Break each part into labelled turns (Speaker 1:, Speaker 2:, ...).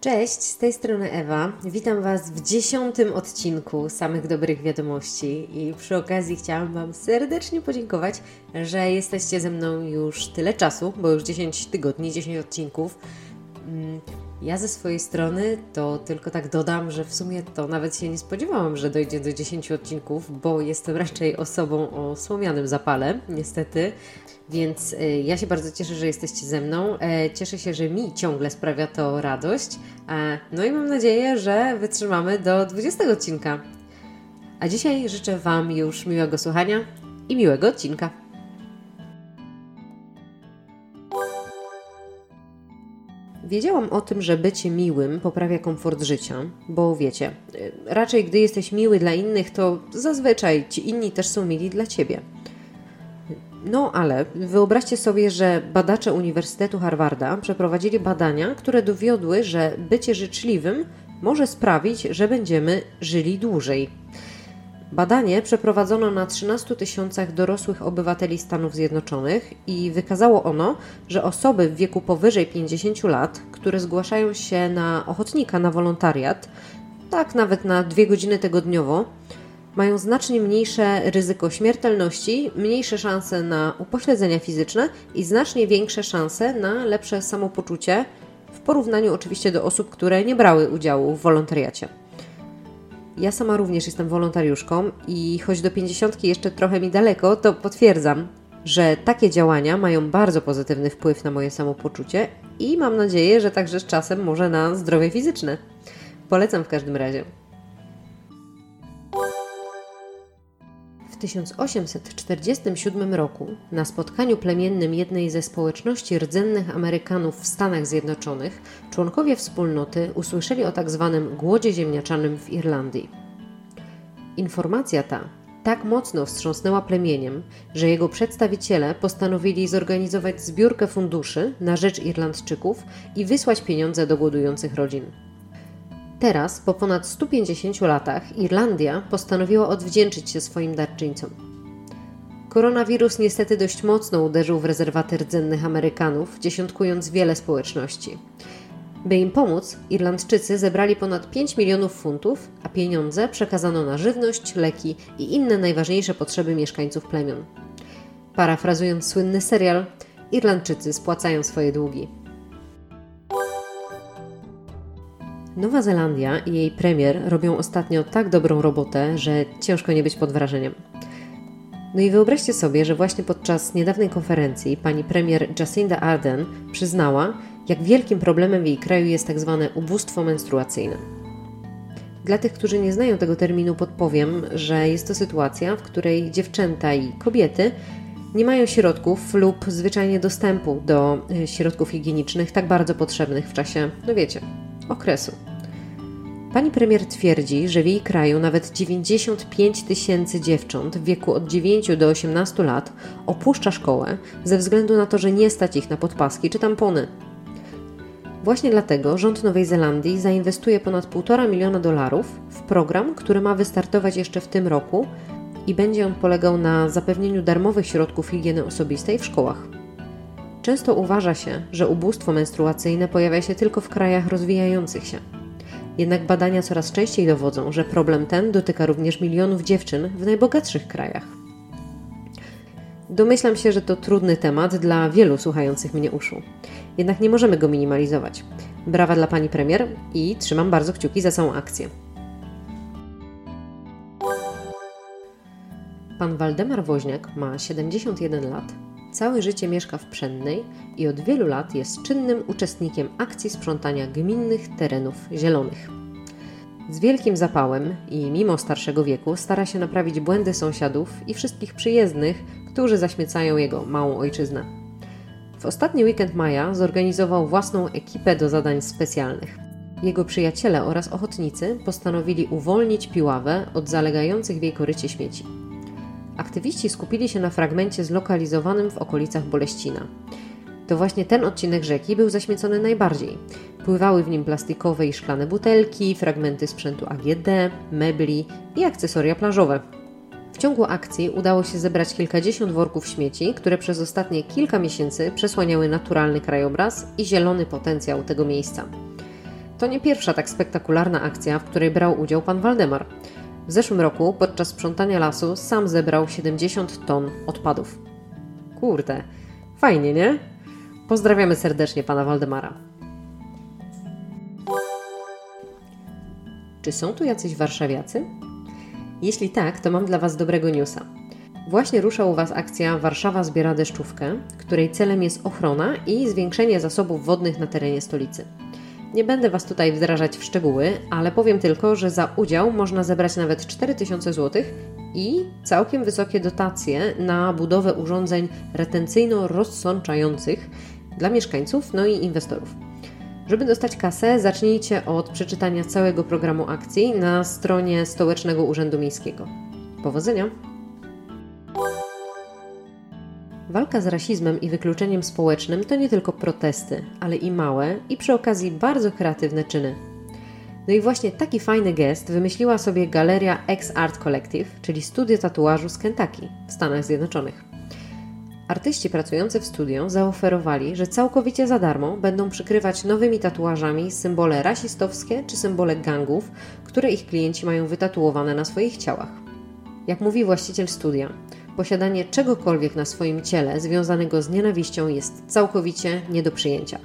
Speaker 1: Cześć, z tej strony Ewa. Witam Was w dziesiątym odcinku samych dobrych wiadomości i przy okazji chciałam Wam serdecznie podziękować, że jesteście ze mną już tyle czasu, bo już 10 tygodni, 10 odcinków. Ja ze swojej strony to tylko tak dodam, że w sumie to nawet się nie spodziewałam, że dojdzie do 10 odcinków, bo jestem raczej osobą o słomianym zapale, niestety. Więc y, ja się bardzo cieszę, że jesteście ze mną. E, cieszę się, że mi ciągle sprawia to radość. E, no i mam nadzieję, że wytrzymamy do 20 odcinka. A dzisiaj życzę Wam już miłego słuchania i miłego odcinka. Wiedziałam o tym, że bycie miłym poprawia komfort życia, bo wiecie, y, raczej gdy jesteś miły dla innych, to zazwyczaj ci inni też są mili dla ciebie. No ale wyobraźcie sobie, że badacze Uniwersytetu Harvarda przeprowadzili badania, które dowiodły, że bycie życzliwym może sprawić, że będziemy żyli dłużej. Badanie przeprowadzono na 13 tysiącach dorosłych obywateli Stanów Zjednoczonych i wykazało ono, że osoby w wieku powyżej 50 lat, które zgłaszają się na ochotnika na wolontariat, tak nawet na dwie godziny tygodniowo, mają znacznie mniejsze ryzyko śmiertelności, mniejsze szanse na upośledzenia fizyczne i znacznie większe szanse na lepsze samopoczucie w porównaniu oczywiście do osób, które nie brały udziału w wolontariacie. Ja sama również jestem wolontariuszką i choć do 50 jeszcze trochę mi daleko, to potwierdzam, że takie działania mają bardzo pozytywny wpływ na moje samopoczucie i mam nadzieję, że także z czasem może na zdrowie fizyczne. Polecam w każdym razie. 1847 roku na spotkaniu plemiennym jednej ze społeczności rdzennych Amerykanów w Stanach Zjednoczonych członkowie wspólnoty usłyszeli o tak zwanym głodzie ziemniaczanym w Irlandii. Informacja ta tak mocno wstrząsnęła plemieniem, że jego przedstawiciele postanowili zorganizować zbiórkę funduszy na rzecz Irlandczyków i wysłać pieniądze do głodujących rodzin. Teraz, po ponad 150 latach, Irlandia postanowiła odwdzięczyć się swoim darczyńcom. Koronawirus niestety dość mocno uderzył w rezerwaty rdzennych Amerykanów, dziesiątkując wiele społeczności. By im pomóc, Irlandczycy zebrali ponad 5 milionów funtów, a pieniądze przekazano na żywność, leki i inne najważniejsze potrzeby mieszkańców plemion. Parafrazując słynny serial, Irlandczycy spłacają swoje długi. Nowa Zelandia i jej premier robią ostatnio tak dobrą robotę, że ciężko nie być pod wrażeniem. No i wyobraźcie sobie, że właśnie podczas niedawnej konferencji pani premier Jacinda Ardern przyznała, jak wielkim problemem w jej kraju jest tak zwane ubóstwo menstruacyjne. Dla tych, którzy nie znają tego terminu, podpowiem, że jest to sytuacja, w której dziewczęta i kobiety nie mają środków lub zwyczajnie dostępu do e, środków higienicznych tak bardzo potrzebnych w czasie, no wiecie, okresu. Pani premier twierdzi, że w jej kraju nawet 95 tysięcy dziewcząt w wieku od 9 do 18 lat opuszcza szkołę ze względu na to, że nie stać ich na podpaski czy tampony. Właśnie dlatego rząd Nowej Zelandii zainwestuje ponad 1,5 miliona dolarów w program, który ma wystartować jeszcze w tym roku i będzie on polegał na zapewnieniu darmowych środków higieny osobistej w szkołach. Często uważa się, że ubóstwo menstruacyjne pojawia się tylko w krajach rozwijających się. Jednak badania coraz częściej dowodzą, że problem ten dotyka również milionów dziewczyn w najbogatszych krajach. Domyślam się, że to trudny temat dla wielu słuchających mnie uszu. Jednak nie możemy go minimalizować. Brawa dla pani premier i trzymam bardzo kciuki za całą akcję. Pan Waldemar Woźniak ma 71 lat, całe życie mieszka w Pszennej i od wielu lat jest czynnym uczestnikiem akcji sprzątania gminnych terenów zielonych. Z wielkim zapałem i mimo starszego wieku stara się naprawić błędy sąsiadów i wszystkich przyjezdnych, którzy zaśmiecają jego małą ojczyznę. W ostatni weekend maja zorganizował własną ekipę do zadań specjalnych. Jego przyjaciele oraz ochotnicy postanowili uwolnić Piławę od zalegających w jej korycie śmieci. Aktywiści skupili się na fragmencie zlokalizowanym w okolicach Boleścina. To właśnie ten odcinek rzeki był zaśmiecony najbardziej. Pływały w nim plastikowe i szklane butelki, fragmenty sprzętu AGD, mebli i akcesoria plażowe. W ciągu akcji udało się zebrać kilkadziesiąt worków śmieci, które przez ostatnie kilka miesięcy przesłaniały naturalny krajobraz i zielony potencjał tego miejsca. to nie pierwsza tak spektakularna akcja, w której brał udział pan Waldemar. W zeszłym roku podczas sprzątania lasu sam zebrał 70 ton odpadów. Kurde, fajnie, nie? Pozdrawiamy serdecznie pana Waldemara. Czy są tu jacyś warszawiacy? Jeśli tak, to mam dla Was dobrego newsa. Właśnie rusza u Was akcja Warszawa zbiera deszczówkę, której celem jest ochrona i zwiększenie zasobów wodnych na terenie stolicy. Nie będę Was tutaj wdrażać w szczegóły, ale powiem tylko, że za udział można zebrać nawet 4000 zł i całkiem wysokie dotacje na budowę urządzeń retencyjno-rozsączających dla mieszkańców, no i inwestorów. Żeby dostać kasę, zacznijcie od przeczytania całego programu akcji na stronie Stołecznego Urzędu Miejskiego. Powodzenia! Walka z rasizmem i wykluczeniem społecznym to nie tylko protesty, ale i małe i przy okazji bardzo kreatywne czyny. No i właśnie taki fajny gest wymyśliła sobie galeria X Art Collective, czyli studio tatuażu z Kentucky w Stanach Zjednoczonych. Artyści pracujący w studio zaoferowali, że całkowicie za darmo będą przykrywać nowymi tatuażami symbole rasistowskie czy symbole gangów, które ich klienci mają wytatuowane na swoich ciałach. Jak mówi właściciel studia, posiadanie czegokolwiek na swoim ciele związanego z nienawiścią jest całkowicie nie do przyjęcia.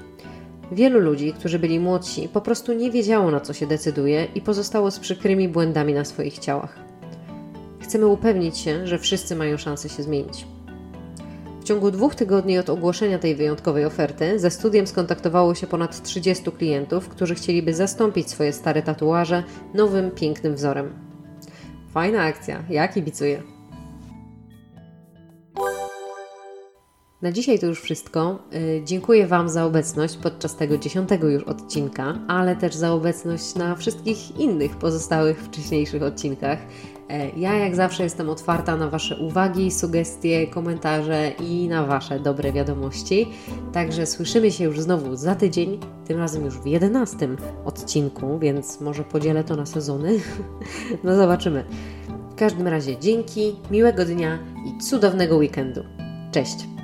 Speaker 1: Wielu ludzi, którzy byli młodsi, po prostu nie wiedziało na co się decyduje i pozostało z przykrymi błędami na swoich ciałach. Chcemy upewnić się, że wszyscy mają szansę się zmienić. W ciągu dwóch tygodni od ogłoszenia tej wyjątkowej oferty ze studiem skontaktowało się ponad 30 klientów, którzy chcieliby zastąpić swoje stare tatuaże nowym, pięknym wzorem. Fajna akcja, ja kibicuję. Na dzisiaj to już wszystko. Y, dziękuję Wam za obecność podczas tego dziesiątego już odcinka, ale też za obecność na wszystkich innych pozostałych wcześniejszych odcinkach. E, ja jak zawsze jestem otwarta na Wasze uwagi, sugestie, komentarze i na Wasze dobre wiadomości. Także słyszymy się już znowu za tydzień, tym razem już w jedenastym odcinku, więc może podzielę to na sezony. no zobaczymy. W każdym razie dzięki, miłego dnia i cudownego weekendu. Cześć!